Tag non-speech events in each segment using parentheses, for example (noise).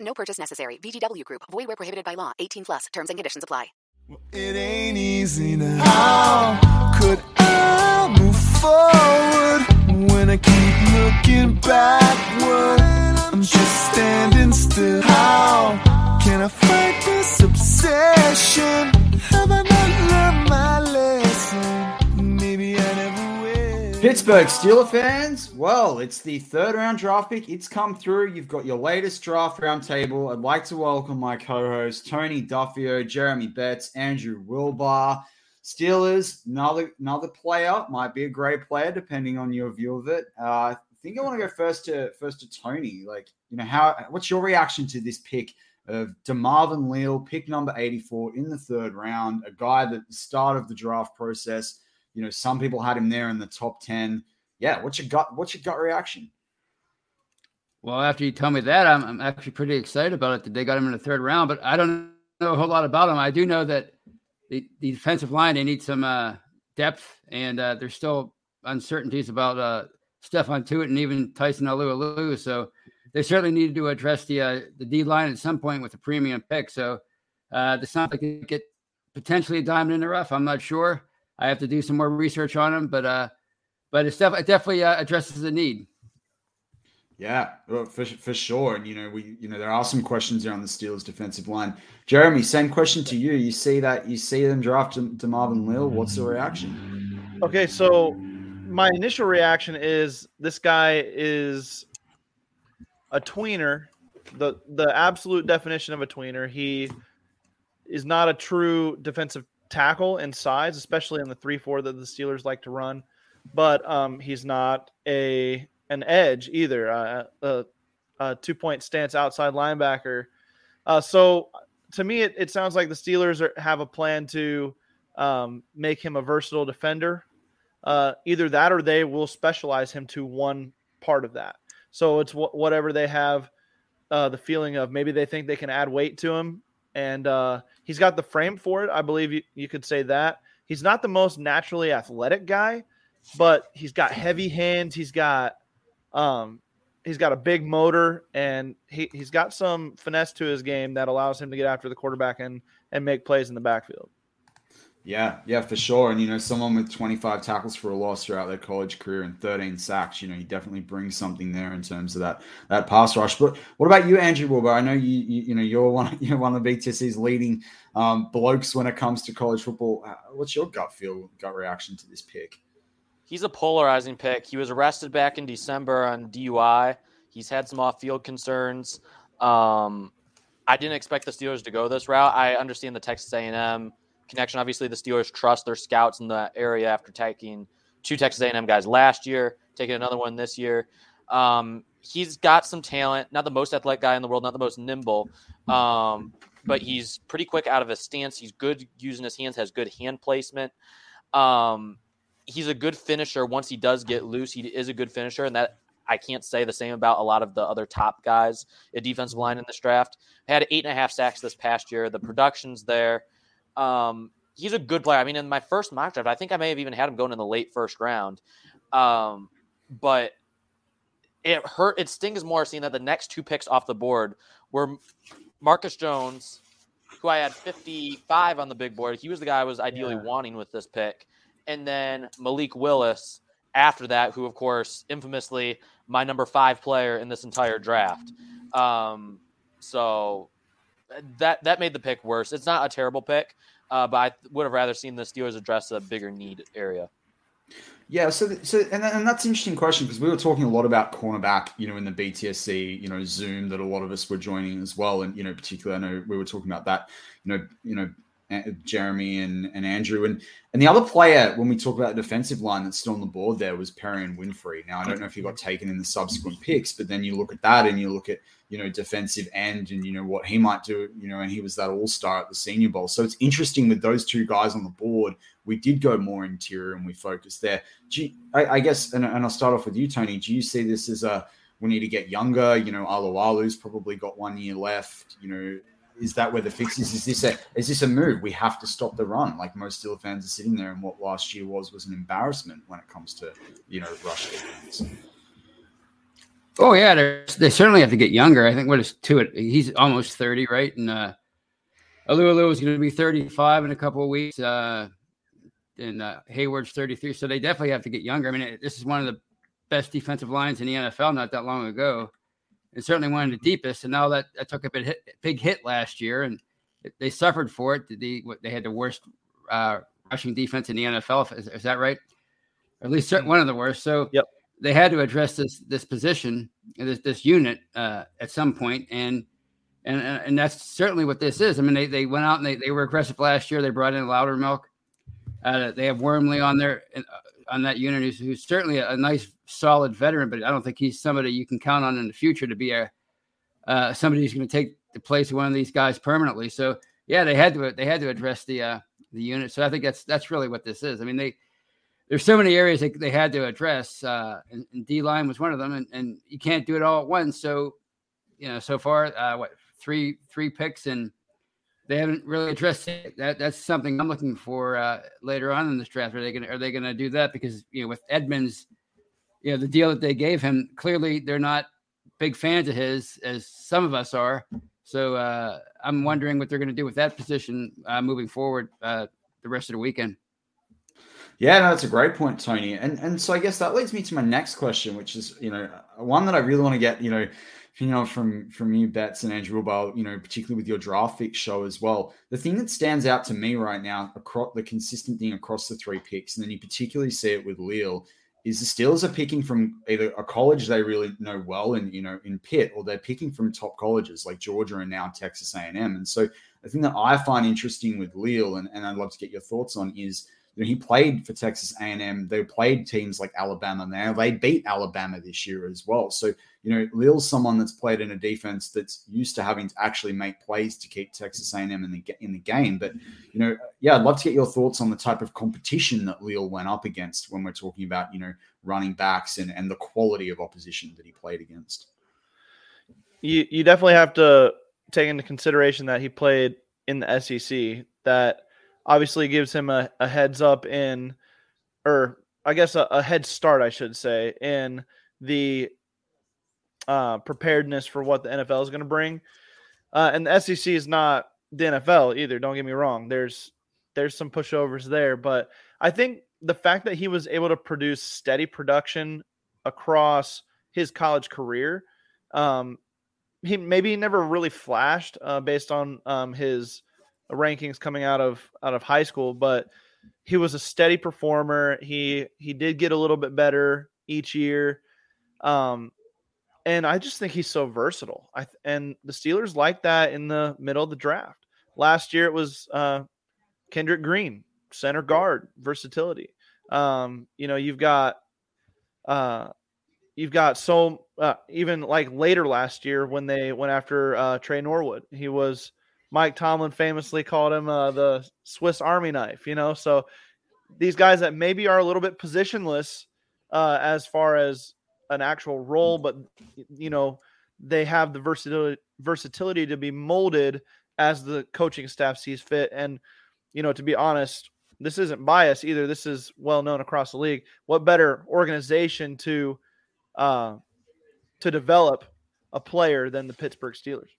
No purchase necessary. VGW Group. Void where prohibited by law. 18 plus. Terms and conditions apply. It ain't easy now. How could I move forward when I keep looking backward? I'm just standing still. How can I fight this obsession? Pittsburgh Steeler fans, well, it's the third round draft pick. It's come through. You've got your latest draft round table. I'd like to welcome my co hosts, Tony Defeo, Jeremy Betz, Andrew Wilbar. Steelers, another another player, might be a great player depending on your view of it. Uh, I think I want to go first to first to Tony. Like, you know, how what's your reaction to this pick of Demarvin Leal, pick number 84 in the third round, a guy that the start of the draft process, you know, some people had him there in the top 10. Yeah, what's your gut what's your gut reaction? Well, after you tell me that, I'm, I'm actually pretty excited about it that they got him in the third round, but I don't know a whole lot about him. I do know that the, the defensive line, they need some uh, depth, and uh, there's still uncertainties about uh, Stephon Tuitt and even Tyson Alualu. So they certainly needed to address the uh, the D line at some point with a premium pick. So uh, this sounds like it get potentially a diamond in the rough. I'm not sure. I have to do some more research on him, but uh, but it's def- it definitely uh, addresses the need. Yeah, for, for sure. And you know, we you know there are some questions around the Steelers defensive line. Jeremy, same question to you. You see that you see them draft DeMarvin Leal. What's the reaction? Okay, so my initial reaction is this guy is a tweener, the the absolute definition of a tweener. He is not a true defensive tackle in size, especially in the three four that the Steelers like to run. But um, he's not a an edge either, uh, a, a two point stance outside linebacker. Uh, so to me, it, it sounds like the Steelers are, have a plan to um, make him a versatile defender. Uh, either that or they will specialize him to one part of that. So it's wh- whatever they have uh, the feeling of. Maybe they think they can add weight to him, and uh, he's got the frame for it. I believe you, you could say that. He's not the most naturally athletic guy, but he's got heavy hands. He's got um, he's got a big motor, and he, he's got some finesse to his game that allows him to get after the quarterback and and make plays in the backfield. Yeah, yeah, for sure. And you know, someone with 25 tackles for a loss throughout their college career and 13 sacks, you know, he definitely brings something there in terms of that that pass rush. But what about you, Andrew Wilbar? I know you, you, you know, you're one, (laughs) you're one of BTSC's leading um, blokes when it comes to college football. What's your gut feel, gut reaction to this pick? He's a polarizing pick. He was arrested back in December on DUI. He's had some off-field concerns. Um, I didn't expect the Steelers to go this route. I understand the Texas A&M connection. Obviously, the Steelers trust their scouts in the area after taking two Texas A&M guys last year, taking another one this year. Um, he's got some talent. Not the most athletic guy in the world, not the most nimble, um, but he's pretty quick out of his stance. He's good using his hands, has good hand placement. Um, he's a good finisher. Once he does get loose, he is a good finisher, and that I can't say the same about a lot of the other top guys at defensive line in this draft. Had eight and a half sacks this past year. The production's there. Um, he's a good player. I mean, in my first mock draft, I think I may have even had him going in the late first round. Um, but it hurt. It stings more seeing that the next two picks off the board were Marcus Jones, who I had 55 on the big board. He was the guy I was ideally Yeah. wanting with this pick. And then Malik Willis after that, who, of course, infamously my number five player in this entire draft. Um, so that that made the pick worse. It's not a terrible pick, uh, but I would have rather seen the Steelers address a bigger need area. Yeah, so so and, and that's an interesting question because we were talking a lot about cornerback, you know, in the BTSC, you know, Zoom that a lot of us were joining as well, and you know, particularly I know we were talking about that, you know, you know, Jeremy and and Andrew and and the other player when we talk about the defensive line that's still on the board there was Perrion Winfrey. Now I don't know if he got taken in the subsequent picks, but then you look at that and you look at you know defensive end and you know what he might do, you know, and he was that all star at the Senior Bowl. So it's interesting with those two guys on the board we did go more interior and we focused there. You, I, I guess, and, and I'll start off with you, Tony. Do you see this as a we need to get younger? You know, Alualu's probably got one year left. You know, is that where the fix is? Is this a is this a move? We have to stop the run. Like most Steelers fans are sitting there, and what last year was was an embarrassment when it comes to you know rush defense. Oh yeah, they're- certainly have to get younger. I think what is Tuitt? He's almost thirty, right? And uh, Alualu is going to be thirty-five in a couple of weeks. Uh, and uh, Heyward's thirty-three, so they definitely have to get younger. I mean, it- this is one of the best defensive lines in the NFL not that long ago, and certainly one of the deepest. And now that, that took a bit hit, big hit last year, and they suffered for it. The, what- they had the worst uh, rushing defense in the NFL. Is, is that right? Or at least cer- one of the worst. So Yep. They had to address this this position, this this unit uh, at some point, and and and that's certainly what this is. I mean, they, they went out and they, they were aggressive last year. They brought in Loudermilk. Uh, they have Wormley on there uh, on that unit, who's, who's certainly a, a nice, solid veteran, but I don't think he's somebody you can count on in the future to be a uh, somebody who's going to take the place of one of these guys permanently. So yeah, they had to they had to address the uh, the unit. So I think that's that's really what this is. I mean, they there's so many areas they, they had to address, uh, and, and D line was one of them, and, and you can't do it all at once. So you know, so far, uh, what three three picks and they haven't really addressed it. That that's something I'm looking for uh, later on in this draft. Are they gonna are they gonna do that? Because you know, with Edmunds, you know, the deal that they gave him, clearly they're not big fans of his as some of us are. So uh, I'm wondering what they're gonna do with that position uh, moving forward uh, the rest of the weekend. Yeah, no, that's a great point, Tony. And and so I guess that leads me to my next question, which is you know one that I really want to get you know you know from from you Betz and Andrew Wilbar, you know particularly with your draft fix show as well. The thing that stands out to me right now across the consistent thing across the three picks, and then you particularly see it with Leal, is the Steelers are picking from either a college they really know well in you know in Pitt, or they're picking from top colleges like Georgia and now Texas A&M. And so the thing that I find interesting with Leal, and, and I'd love to get your thoughts on, is you know, he played for Texas A&M. They played teams like Alabama. Now they beat Alabama this year as well. So you know, Leal's someone that's played in a defense that's used to having to actually make plays to keep Texas A&M in the in the game. But you know, yeah, I'd love to get your thoughts on the type of competition that Leal went up against when we're talking about you know running backs and and the quality of opposition that he played against. You you definitely have to take into consideration that he played in the SEC. That obviously gives him a, a heads up in, or I guess a, a head start, I should say, in the uh, preparedness for what the NFL is going to bring. Uh, and the SEC is not the NFL either. Don't get me wrong. There's there's some pushovers there, but I think the fact that he was able to produce steady production across his college career, um, he maybe never really flashed uh, based on um, his rankings coming out of out of high school, but he was a steady performer. He he did get a little bit better each year. Um, and I just think he's so versatile. I and the Steelers like that in the middle of the draft. Last year it was uh, Kendrick Green, center guard, versatility. Um, you know, you've got uh, you've got so uh, even like later last year when they went after uh, Tre Norwood, he was Mike Tomlin famously called him uh, the Swiss Army knife. You know, so these guys that maybe are a little bit positionless uh, as far as an actual role, but you know they have the versatility versatility to be molded as the coaching staff sees fit. And you know, to be honest, this isn't bias either. This is well known across the league. What better organization to uh, to develop a player than the Pittsburgh Steelers?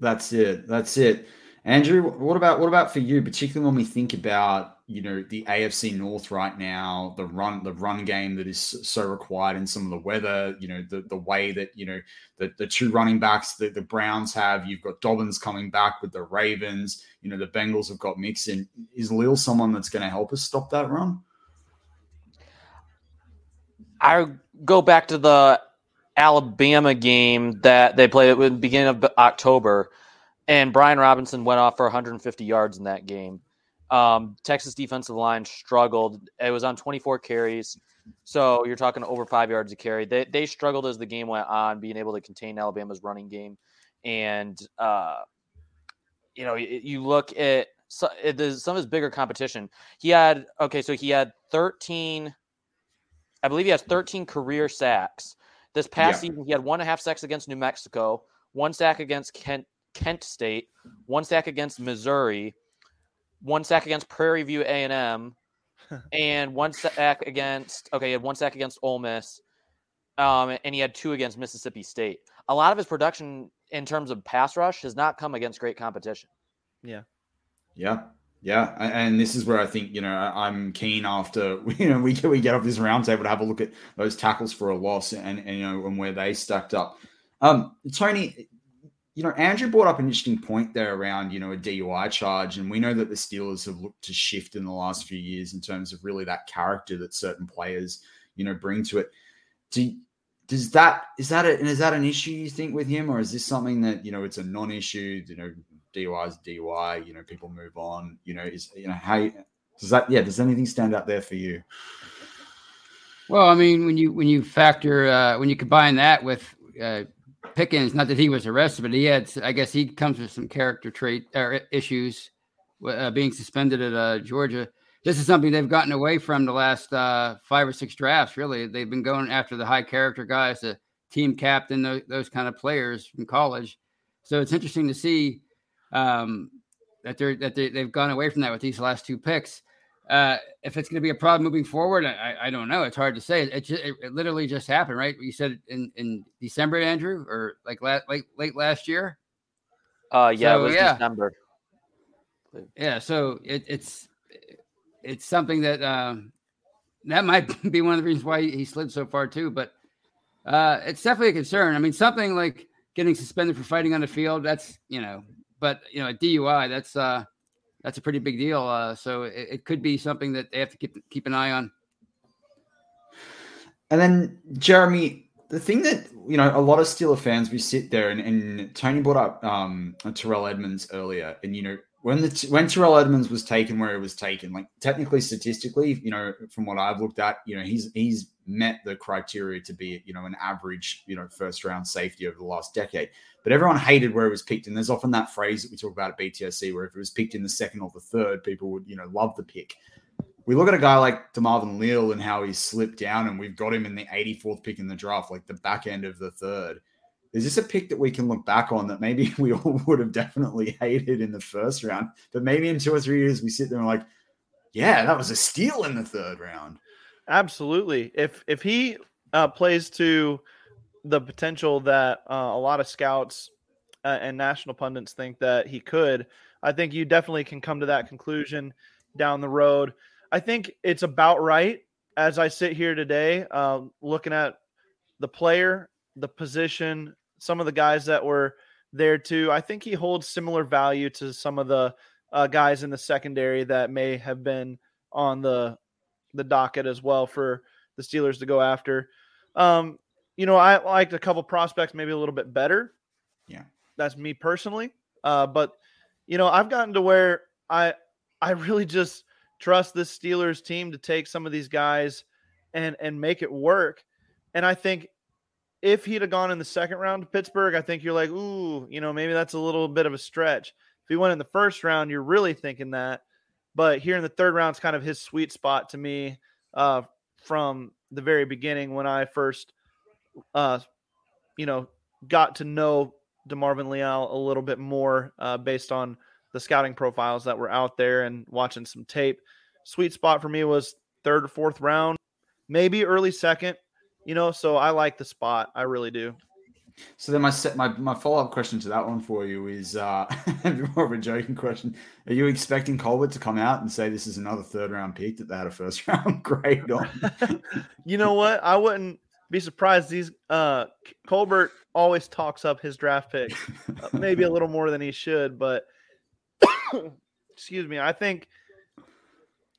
That's it. That's it. Andrew, what about what about for you, particularly when we think about you know the AFC North right now, the run the run game that is so required in some of the weather, you know the the way that you know the the two running backs that the Browns have, you've got Dobbins coming back with the Ravens, you know the Bengals have got Mixon. Is Leal someone that's going to help us stop that run? I go back to the Alabama game that they played at the beginning of October, and Brian Robinson went off for 150 yards in that game. Um, Texas defensive line struggled. It was on 24 carries, so you're talking over five yards a carry. They they struggled as the game went on, being able to contain Alabama's running game, and uh, you know you, look at some of his bigger competition. He had okay, so he had 13. I believe he has 13 career sacks. This past yeah. season, he had one and a half sacks against New Mexico, one sack against Kent, Kent State, one sack against Missouri, one sack against Prairie View A and M, (laughs) and one sack against okay, he had one sack against Ole Miss, um, and he had two against Mississippi State. A lot of his production in terms of pass rush has not come against great competition. Yeah, yeah, yeah, and this is where I think you know I'm keen after (laughs) you know we we get off this roundtable to have a look at those tackles for a loss and, and you know and where they stacked up. Um, Tony, you know Andrew brought up an interesting point there around you know a DUI charge, and we know that the Steelers have looked to shift in the last few years in terms of really that character that certain players you know bring to it. Do does that is that a, and is that an issue you think with him, or is this something that you know it's a non-issue? You know, DUI is DUI. You know, people move on. You know, is you know how does that? Yeah, does anything stand out there for you? Well, I mean, when you when you factor uh, when you combine that with uh, Pickens, not that he was arrested, but he had, I guess, he comes with some character trait or issues, uh, being suspended at uh, Georgia. This is something they've gotten away from the last uh, five or six drafts. Really, they've been going after the high character guys, the team captain, those, those kind of players from college. So it's interesting to see um, that they're that they, have gone away from that with these last two picks. Uh, if it's going to be a problem moving forward, I, I don't know. It's hard to say. It, just, it, it, literally just happened, right? You said in, in December, Andrew, or like late late, late last year. Uh, yeah, so, it was yeah. December. Yeah, so it, it's it's something that um, that might (laughs) be one of the reasons why he slid so far too. But uh, it's definitely a concern. I mean, something like getting suspended for fighting on the field. That's you know but you know, a DUI that's uh, that's a pretty big deal. Uh, so it, it could be something that they have to keep keep an eye on. And then Jeremy, the thing that you know, a lot of Steeler fans, we sit there and, and Tony brought up um, Terrell Edmunds earlier, and you know, when the when Terrell Edmunds was taken where it was taken, like technically, statistically, you know, from what I've looked at, you know, he's he's met the criteria to be, you know, an average, you know, first round safety over the last decade. But everyone hated where it was picked, and there's often that phrase that we talk about at BTSC, where if it was picked in the second or the third, people would, you know, love the pick. We look at a guy like DeMarvin Leal and how he's slipped down, and we've got him in the 84th pick in the draft, like the back end of the third is this a pick that we can look back on that maybe (laughs) we all would have definitely hated in the first round, but maybe in two or three years we sit there and like, yeah, that was a steal in the third round. Absolutely. If if he uh, plays to the potential that uh, a lot of scouts uh, and national pundits think that he could, I think you definitely can come to that conclusion down the road. I think it's about right as I sit here today, uh, looking at the player, the position, some of the guys that were there too. I think he holds similar value to some of the uh, guys in the secondary that may have been on the the docket as well for the Steelers to go after. Um, you know, I liked a couple prospects maybe a little bit better. Yeah. That's me personally. Uh, but you know, I've gotten to where I I really just trust this Steelers team to take some of these guys and and make it work. And I think if he'd have gone in the second round to Pittsburgh, I think you're like, ooh, you know, maybe that's a little bit of a stretch. If he went in the first round, you're really thinking that. But here in the third round is kind of his sweet spot to me uh, from the very beginning when I first, uh, you know, got to know DeMarvin Leal a little bit more uh, based on the scouting profiles that were out there and watching some tape. Sweet spot for me was third or fourth round, maybe early second. You know, so I like the spot. I really do. So then my set my, my follow up question to that one for you is uh (laughs) more of a joking question. Are you expecting Colbert to come out and say this is another third round pick that they had a first (laughs) round grade on? (laughs) you know what? I wouldn't be surprised. These uh Colbert always talks up his draft pick, uh, maybe a (laughs) little more than he should, but (coughs) excuse me. I think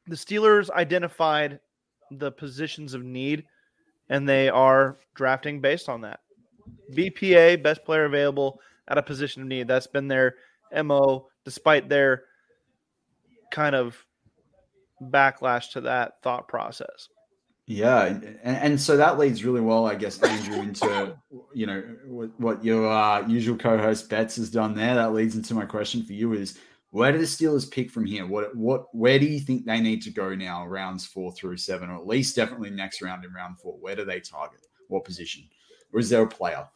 the Steelers identified the positions of need and they are drafting based on that. BPA, best player available at a position of need. That's been their MO, despite their kind of backlash to that thought process. Yeah, and, and so that leads really well, I guess, Andrew, into you know what, what your uh, usual co-host Betz has done there. That leads into my question for you: is where do the Steelers pick from here? What what where do you think they need to go now, rounds four through seven, or at least definitely next round in round four? Where do they target? What position? Or is there a player?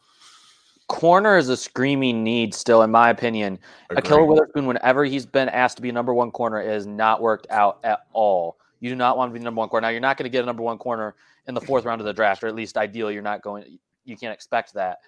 Corner is a screaming need still, in my opinion. Agreed. Ahkello Witherspoon, whenever he's been asked to be number one corner, it has not worked out at all. You do not want to be the number one corner. Now you're not going to get a number one corner in the fourth round of the draft, or at least ideally, you're not going. You can't expect that.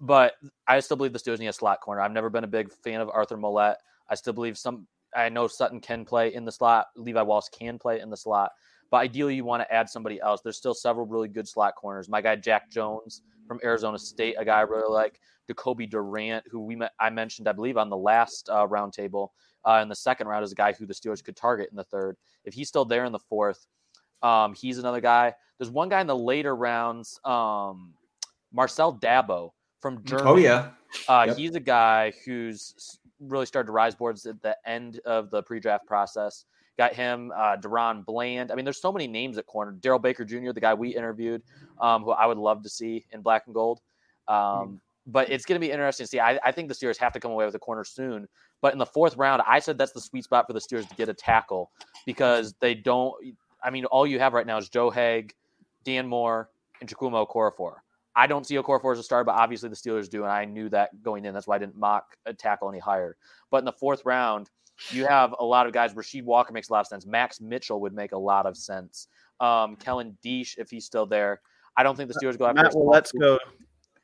But I still believe the Steelers need a slot corner. I've never been a big fan of Arthur Maulet. I still believe some. I know Sutton can play in the slot. Levi Wallace can play in the slot. But ideally, you want to add somebody else. There's still several really good slot corners. My guy Jack Jones from Arizona State, a guy I really like. Jacoby Durant, who we met, I mentioned, I believe, on the last uh, roundtable uh, in the second round, is a guy who the Steelers could target in the third. If he's still there in the fourth, um, he's another guy. There's one guy in the later rounds, um, Marcel Dabo from Germany. Oh yeah, uh, Yep. he's a guy who's really started to rise boards at the end of the pre-draft process. Got him, uh, DaRon Bland. I mean, there's so many names at corner. Daryl Baker Jr., the guy we interviewed, um, who I would love to see in black and gold. Um, But it's going to be interesting to see. I, I think the Steelers have to come away with a corner soon. But in the fourth round, I said that's the sweet spot for the Steelers to get a tackle because they don't. I mean, all you have right now is Joe Haeg, Dan Moore, and Chukwuma Okorafor. I don't see Okorafor as a star, but obviously the Steelers do, and I knew that going in. That's why I didn't mock a tackle any higher. But in the fourth round, you have a lot of guys. Rasheed Walker makes a lot of sense. Max Mitchell would make a lot of sense. Um, Kellen Diesch, if he's still there. I don't think the Steelers go after. Matt, well,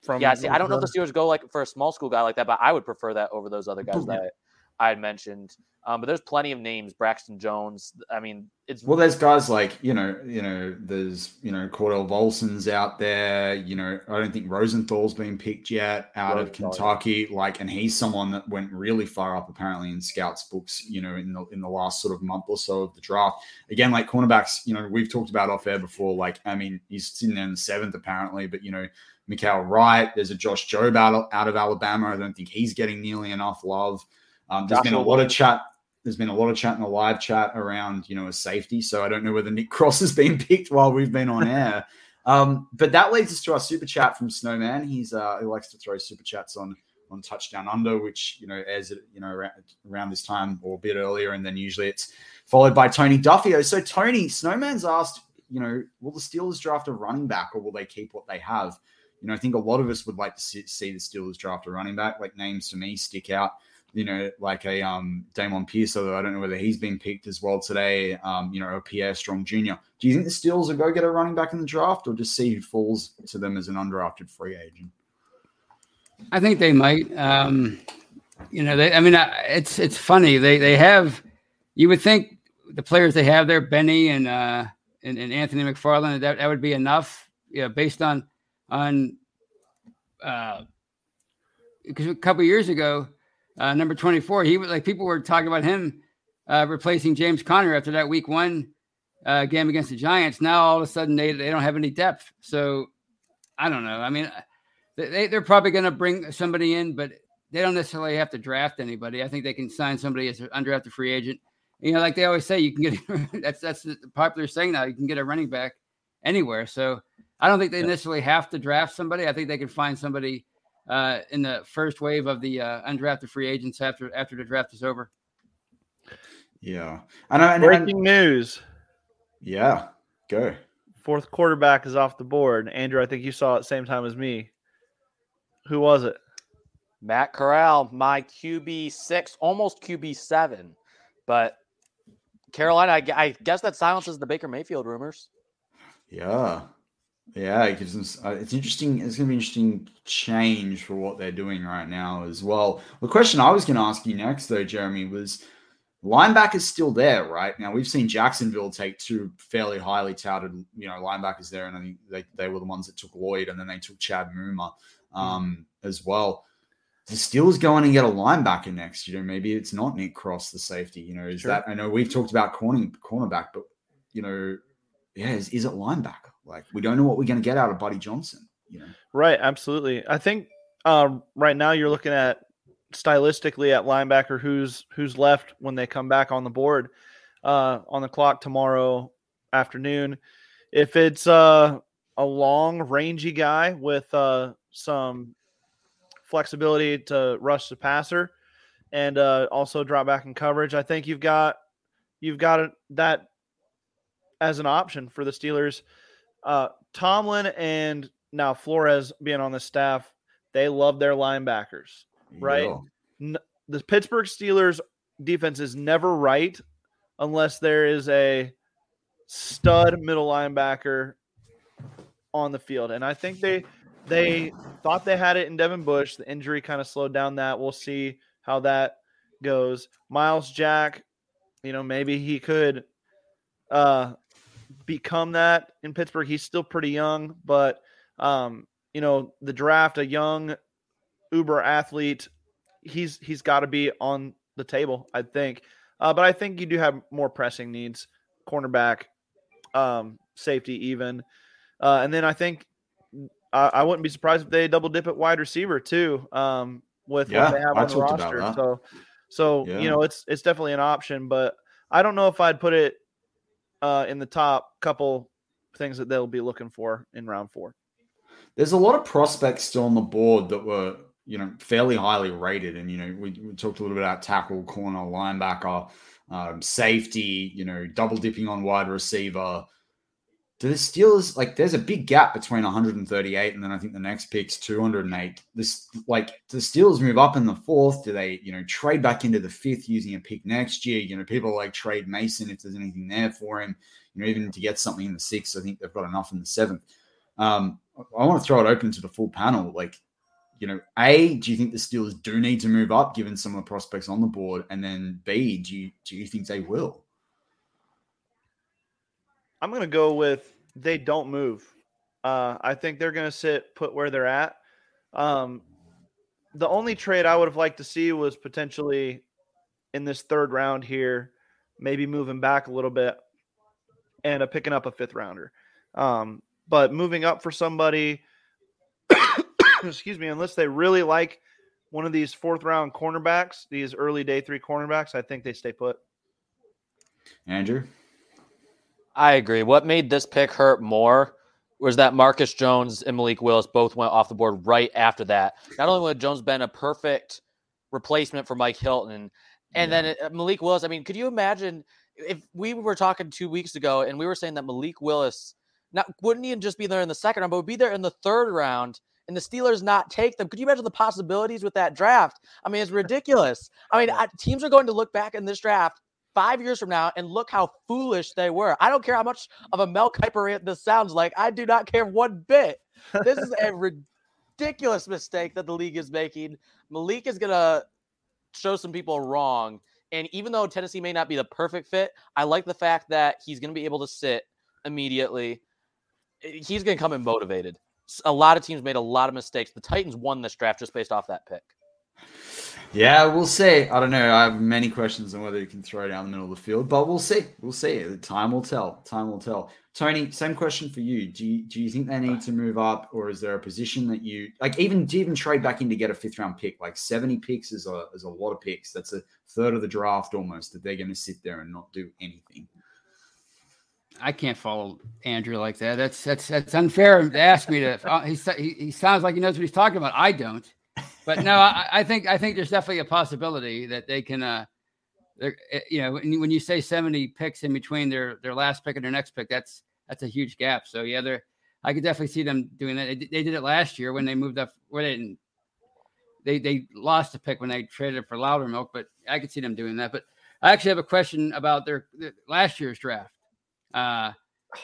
from yeah, see, I don't know if the Steelers go like for a small school guy like that, but I would prefer that over those other guys that I had mentioned. Um, but there's plenty of names. Braxton Jones. I mean, it's Well, there's guys like you know, you know, there's you know, Cordell Volson's out there. You know, I don't think Rosenthal's been picked yet out of yeah. Kentucky. Like, and he's someone that went really far up apparently in scouts books. You know, in the in the last sort of month or so of the draft. Again, like cornerbacks. You know, we've talked about off air before. Like, I mean, he's sitting there in the seventh apparently, but you know. Mikael Wright, there's a Josh Jobe out, out of Alabama. I don't think he's getting nearly enough love. Um, there's been a lot of chat there's been a lot of chat in the live chat around, you know, a safety. So I don't know whether Nick (laughs) Cross has been picked while we've been on air. (laughs) Um, but that leads us to our super chat from Snowman. He's uh, he likes to throw super chats on on touchdown under, which you know as it you know around, around this time or a bit earlier, and then usually it's followed by Tony Defeo. So Tony Snowman's asked, you know, will the Steelers draft a running back or will they keep what they have? You know, I think a lot of us would like to see, see the Steelers draft a running back. Like names to me stick out you know, like a um Dameon Pierce, although I don't know whether he's been picked as well today. Um, you know, a Pierre Strong Jr. Do you think the Steelers will go get a running back in the draft, or just see who falls to them as an undrafted free agent? I think they might. Um, you know, they. I mean, it's it's funny. They they have. You would think the players they have there, Benny and uh, and, and Anthony McFarland, that, that would be enough. You know, based on on uh, because a couple years ago, uh, number twenty four, he was like people were talking about him uh, replacing James Conner after that Week One uh, game against the Giants. Now all of a sudden they they don't have any depth. So I don't know. I mean, they they're probably going to bring somebody in, but they don't necessarily have to draft anybody. I think they can sign somebody as an undrafted free agent. You know, like they always say, you can get (laughs) that's that's the popular saying now. You can get a running back anywhere. So I don't think they necessarily have to draft somebody. I think they can find somebody uh, in the first wave of the uh, undrafted free agents after after the draft is over. Yeah, and, I, and breaking news. Yeah, go. Fourth quarterback is off the board. Andrew, I think you saw it same time as me. Who was it? Matt Corral, my QB six, almost QB seven, but Carolina. I, I guess that silences the Baker Mayfield rumors. Yeah, yeah, it gives them. Uh, it's interesting. It's going to be interesting change for what they're doing right now as well. The question I was going to ask you next, though, Jeremy, was linebackers still there, right? Now we've seen Jacksonville take two fairly highly touted, you know, linebackers there, and I think they, they were the ones that took Lloyd, and then they took Chad Muma um, mm. as well. The Steelers going and get a linebacker next. You know, maybe it's not Nick Cross, the safety. You know, is sure. that I know we've talked about corner cornerback, but you know, yeah, is, is it linebacker? Like we don't know what we're going to get out of Buddy Johnson. You know, right? Absolutely. I think uh, right now you're looking at stylistically at linebacker who's who's left when they come back on the board uh, on the clock tomorrow afternoon. If it's uh, a long, rangy guy with uh, some flexibility to rush the passer and uh, also drop back in coverage, I think you've got you've got that as an option for the Steelers. Uh, Tomlin and now Flores being on the staff, they love their linebackers, right? The Pittsburgh Steelers defense is never right unless there is a stud middle linebacker on the field. And I think they they thought they had it in Devin Bush. The injury kind of slowed down that. We'll see how that goes. Myles Jack, you know, maybe he could uh become that in Pittsburgh. He's still pretty young, but um, you know, the draft, a young uber athlete, he's he's got to be on the table, I think. Uh, but I think you do have more pressing needs, cornerback, um, safety, even, uh, and then I think I, I, wouldn't be surprised if they double dip at wide receiver too, um, with yeah, what they have on the roster. So, so yeah. you know, it's it's definitely an option, but I don't know if I'd put it uh, in the top couple things that they'll be looking for in round four. There's a lot of prospects still on the board that were, you know, fairly highly rated. And, you know, we, we talked a little bit about tackle, corner, linebacker, um, safety, you know, double dipping on wide receiver do the Steelers like there's a big gap between 138 and then I think the next pick's 208. This like do the Steelers move up in the fourth? Do they, you know, trade back into the fifth using a pick next year? You know, people like trade Mason if there's anything there for him, you know, even to get something in the sixth, I think they've got enough in the seventh. Um, I want to throw it open to the full panel. Like, you know, A, do you think the Steelers do need to move up given some of the prospects on the board? And then B, do you do you think they will? I'm going to go with they don't move. Uh, I think they're going to sit put where they're at. Um, the only trade I would have liked to see was potentially in this third round here, maybe moving back a little bit and uh, picking up a fifth rounder. Um, but moving up for somebody, (coughs) excuse me, unless they really like one of these fourth round cornerbacks, these early day three cornerbacks, I think they stay put. Andrew? I agree. What made this pick hurt more was that Marcus Jones and Malik Willis both went off the board right after that. Not only would Jones been a perfect replacement for Mike Hilton, and yeah. then uh, Malik Willis. I mean, could you imagine if we were talking two weeks ago and we were saying that Malik Willis not wouldn't even just be there in the second round, but would be there in the third round, and the Steelers not take them? Could you imagine the possibilities with that draft? I mean, it's ridiculous. I mean, teams are going to look back in this draft five years from now and look how foolish they were. I don't care how much of a Mel Kiper this sounds like. I do not care one bit. This is a (laughs) ridiculous mistake that the league is making. Malik is going to show some people wrong. And even though Tennessee may not be the perfect fit, I like the fact that he's going to be able to sit immediately. Eh, he's going to come in motivated. A lot of teams made a lot of mistakes. The Titans won this draft just based off that pick. Yeah, we'll see. I don't know. I have many questions on whether you can throw down the middle of the field, but we'll see. We'll see. Time will tell. Time will tell. Tony, same question for you. Do you do you think they need to move up, or is there a position that you like? Even do you even trade back in to get a fifth round pick? Like seventy picks is a is a lot of picks. That's a third of the draft almost. That they're going to sit there and not do anything. I can't follow Andrew like that. That's that's that's unfair to ask me to. Uh, he, he he sounds like he knows what he's talking about. I don't. But no, I, I think I think there's definitely a possibility that they can. uh eh, you know, when you, when say 70 picks in between their their last pick and their next pick, that's that's a huge gap. So yeah, they're I could definitely see them doing that. They, they did it last year when they moved up. Where they didn't, they they lost a pick when they traded for Loudermilk, but I could see them doing that. But I actually have a question about their, their last year's draft. Uh,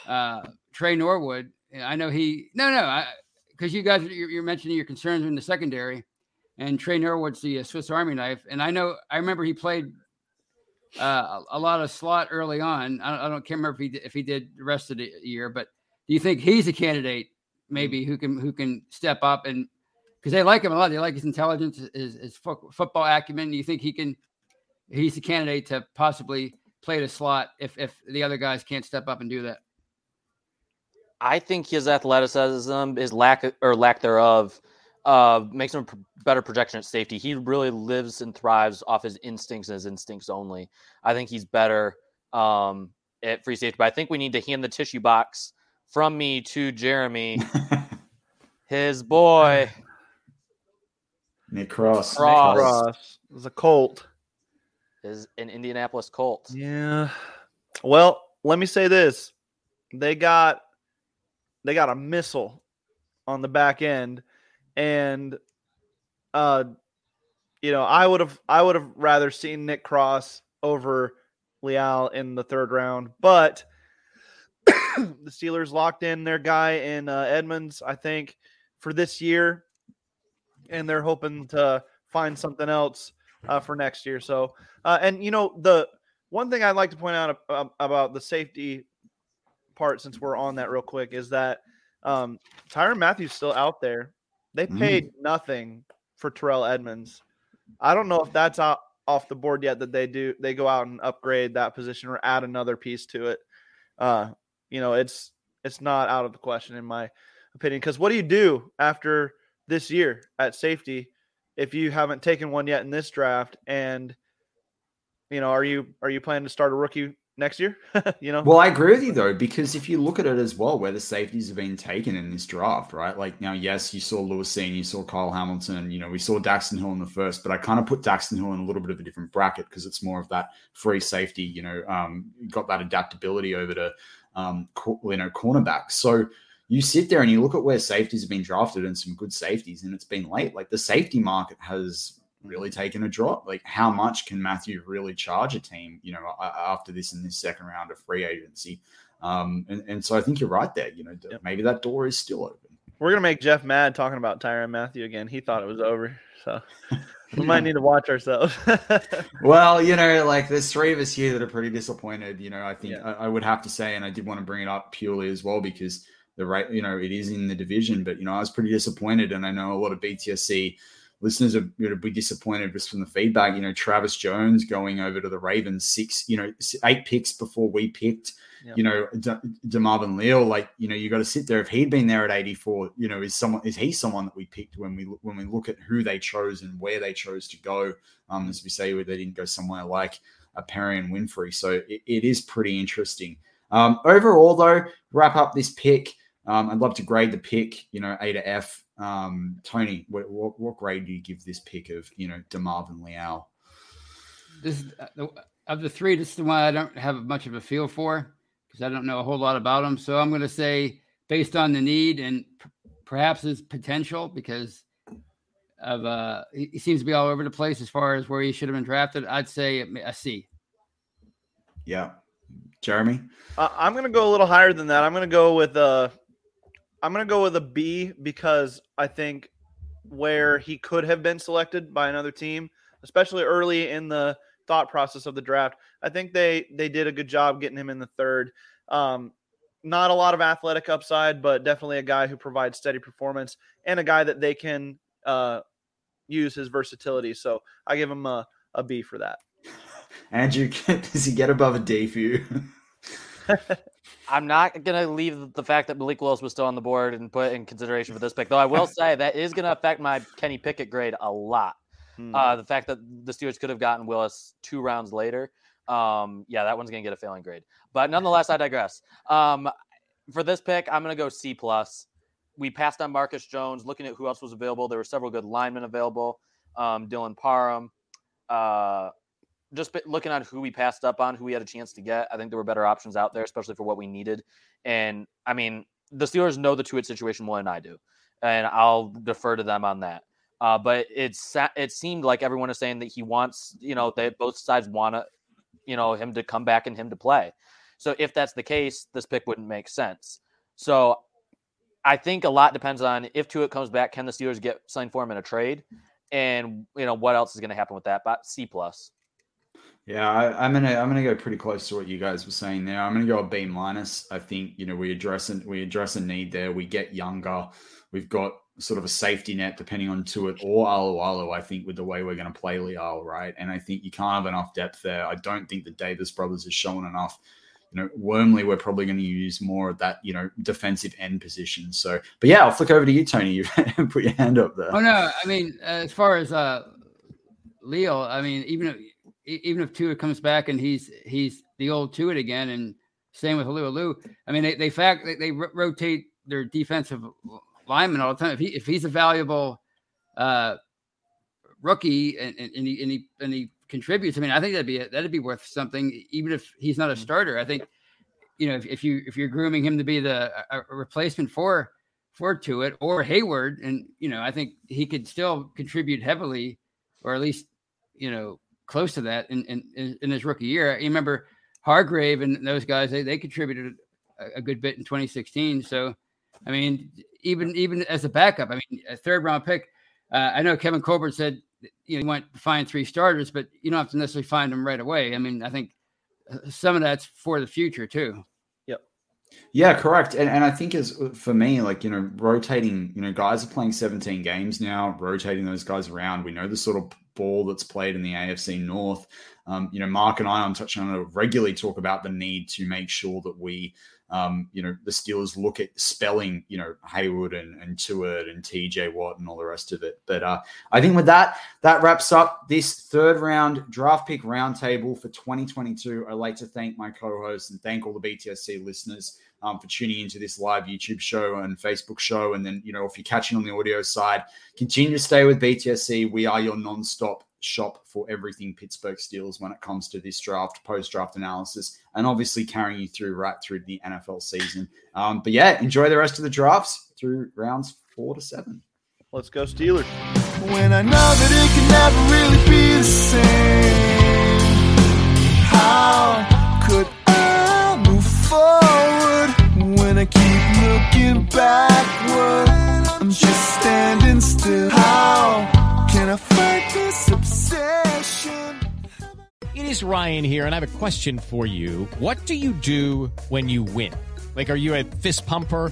uh, Tre Norwood. I know he. No, no, because you guys you're, you're, mentioning your concerns in the secondary, and Tre Norwood's the uh, Swiss Army knife. And I know I remember he played uh, a lot of slot early on. I don't, I don't can't remember if he did, if he did the rest of the year, but do you think he's a candidate maybe who can who can step up and because they like him a lot, they like his intelligence, his, his fo- football acumen. Do you think he can? He's a candidate to possibly play the slot if if the other guys can't step up and do that. I think his athleticism, his lack or lack thereof, uh, makes him a better projection at safety. He really lives and thrives off his instincts and his instincts only. I think he's better um, at free safety, but I think we need to hand the tissue box from me to Jeremy, (laughs) his boy. Nick Cross. Cross. Nick Cross. It was a Colt. Is an Indianapolis Colt. Yeah. Well, let me say this. They got they got a missile on the back end. And uh you know i would have i would have rather seen nick cross over leal in the third round but (coughs) the steelers locked in their guy in uh, edmunds i think for this year. And they're hoping to find something else uh, for next year. So uh, and you know the one thing i'd like to point out about the safety part since we're on that real quick is that um, Tyrann Mathieu's still out there they mm. paid mm. nothing for Terrell Edmunds. I don't know if that's out, off the board yet that they do they go out and upgrade that position or add another piece to it. Uh, you know, it's it's not out of the question in my opinion. Because what do you do after this year at safety if you haven't taken one yet in this draft? And you know, are you are you planning to start a rookie next year. (laughs) you know. Well, I agree with you though, because if you look at it as well, where the safeties have been taken in this draft, right? Like now, yes, you saw Lewis Cine, you saw Kyle Hamilton, you know, we saw Daxton Hill in the first, but I kind of put Daxton Hill in a little bit of a different bracket because it's more of that free safety. You know, um, got that adaptability over to um, you know cornerback. So. You sit there and you look at where safeties have been drafted and some good safeties, and it's been late. Like the safety market has really taken a drop. Like, how much can Mathieu really charge a team, you know, after this in this second round of free agency? Um, and, and so I think you're right there. You know, yep. maybe that door is still open. We're gonna make Jeff mad talking about Tyrann Mathieu again. He thought it was over, so (laughs) we might need to watch ourselves. (laughs) well, you know, like there's three of us here that are pretty disappointed. You know, I think yeah. I, I, would have to say, and I did want to bring it up purely as well because the right, you know, it is in the division, but you know, I was pretty disappointed, and I know a lot of BTSC listeners are going to be disappointed just from the feedback. You know, Travis Jones going over to the Ravens six, you know, eight picks before we picked. Yep. You know, DeMarvin Leal, like you know, you got to sit there. If he'd been there at eighty four, you know, is someone is he someone that we picked when we when we look at who they chose and where they chose to go? Um, as we say, where they didn't go somewhere like a Perrion Winfrey. So it, it is pretty interesting. Um, overall, though, wrap up this pick. Um, I'd love to grade the pick, you know, A to F. Um, Tony, what, what, what, grade do you give this pick of you know Demarvin Leal? This uh, of the three, this is the one I don't have much of a feel for because I don't know a whole lot about him. So I'm going to say, based on the need and p- perhaps his potential, because of uh, he, he, seems to be all over the place as far as where he should have been drafted. I'd say a C. Yeah, Jeremy. Uh, I'm going to go a little higher than that. I'm going to go with uh I'm gonna go with a B because I think where he could have been selected by another team, especially early in the thought process of the draft, I think they they did a good job getting him in the third. Um, not a lot of athletic upside, but definitely a guy who provides steady performance and a guy that they can uh, use his versatility. So I give him a, a B for that. (laughs) Andrew, (laughs) does he get above a D for you? (laughs) I'm not gonna leave the fact that Malik Willis was still on the board and put in consideration for this pick, though. I will (laughs) say that is gonna affect my Kenny Pickett grade a lot. Hmm. Uh, the fact that the Steelers could have gotten Willis two rounds later, um, yeah, that one's gonna get a failing grade. But nonetheless, I digress. Um, for this pick, I'm gonna go C plus. We passed on Marcus Jones. Looking at who else was available, there were several good linemen available. Um, Dylan Parham. Uh, just looking at who we passed up on, who we had a chance to get, I think there were better options out there, especially for what we needed. And I mean, the Steelers know the Tuitt situation more than I do, and I'll defer to them on that. Uh, but it's it seemed like everyone is saying that he wants, you know, that both sides want to, you know, him to come back and him to play. So if that's the case, this pick wouldn't make sense. So I think a lot depends on if Tuitt comes back, can the Steelers get signed for him in a trade, and you know what else is going to happen with that. But C plus. Yeah, I, I'm gonna I'm gonna go pretty close to what you guys were saying there. I'm gonna go a B minus. I think you know we address a, we address a need there. We get younger. We've got sort of a safety net depending on Tuitt or Alualu. I think with the way we're going to play Leal, right? And I think you can't have enough depth there. I don't think the Davis brothers has shown enough. You know, Wormley, we're probably going to use more of that, you know, defensive end position. So, but yeah, I'll flick over to you, Tony. (laughs) You put your hand up there. Oh no, I mean, as far as uh, Leal, I mean, even even if Tuitt comes back and he's he's the old Tuitt again, and same with Lou I mean, they they fact they, they rotate their defensive lineman all the time. If he if he's a valuable uh, rookie and, and, and he and he and he contributes, I mean, I think that'd be that'd be worth something, even if he's not a starter. I think you know if, if you if you're grooming him to be the a, a replacement for for Tuitt or Heyward, and you know, I think he could still contribute heavily, or at least you know close to that in in, in his rookie year. You remember Hargrave and those guys; they they contributed a, a good bit in 2016. So, I mean, even even as a backup, I mean, a third round pick. Uh, I know Kevin Colbert said you know you want to find three starters, but you don't have to necessarily find them right away. I mean, I think uh, some of that's for the future too. Yeah, correct. And and I think as for me, like, you know, rotating, you know, guys are playing 17 games now, rotating those guys around. We know the sort of ball that's played in the AFC North. Um, you know, Mark and I on touch on regularly talk about the need to make sure that we um, you know, the Steelers look at spelling, you know, Heyward and, and Tuitt and TJ Watt and all the rest of it. But uh, I think with that, that wraps up this third round draft pick roundtable for 2022. I'd like to thank my co hosts and thank all the BTSC listeners um, for tuning into this live YouTube show and Facebook show. And then, you know, if you're catching on the audio side, continue to stay with BTSC. We are your non stop shop for everything Pittsburgh Steelers when it comes to this draft, post draft analysis, and obviously carrying you through right through the NFL season. Um, but yeah, enjoy the rest of the drafts through rounds four to seven. Let's go, Steelers. When I know that it can never really be the same, how could I move I keep looking backward? I'm just standing still. How can I fight this obsession? It is Ryan here, and I have a question for you. What do you do when you win? Like, are you a fist pumper?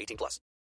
18 plus.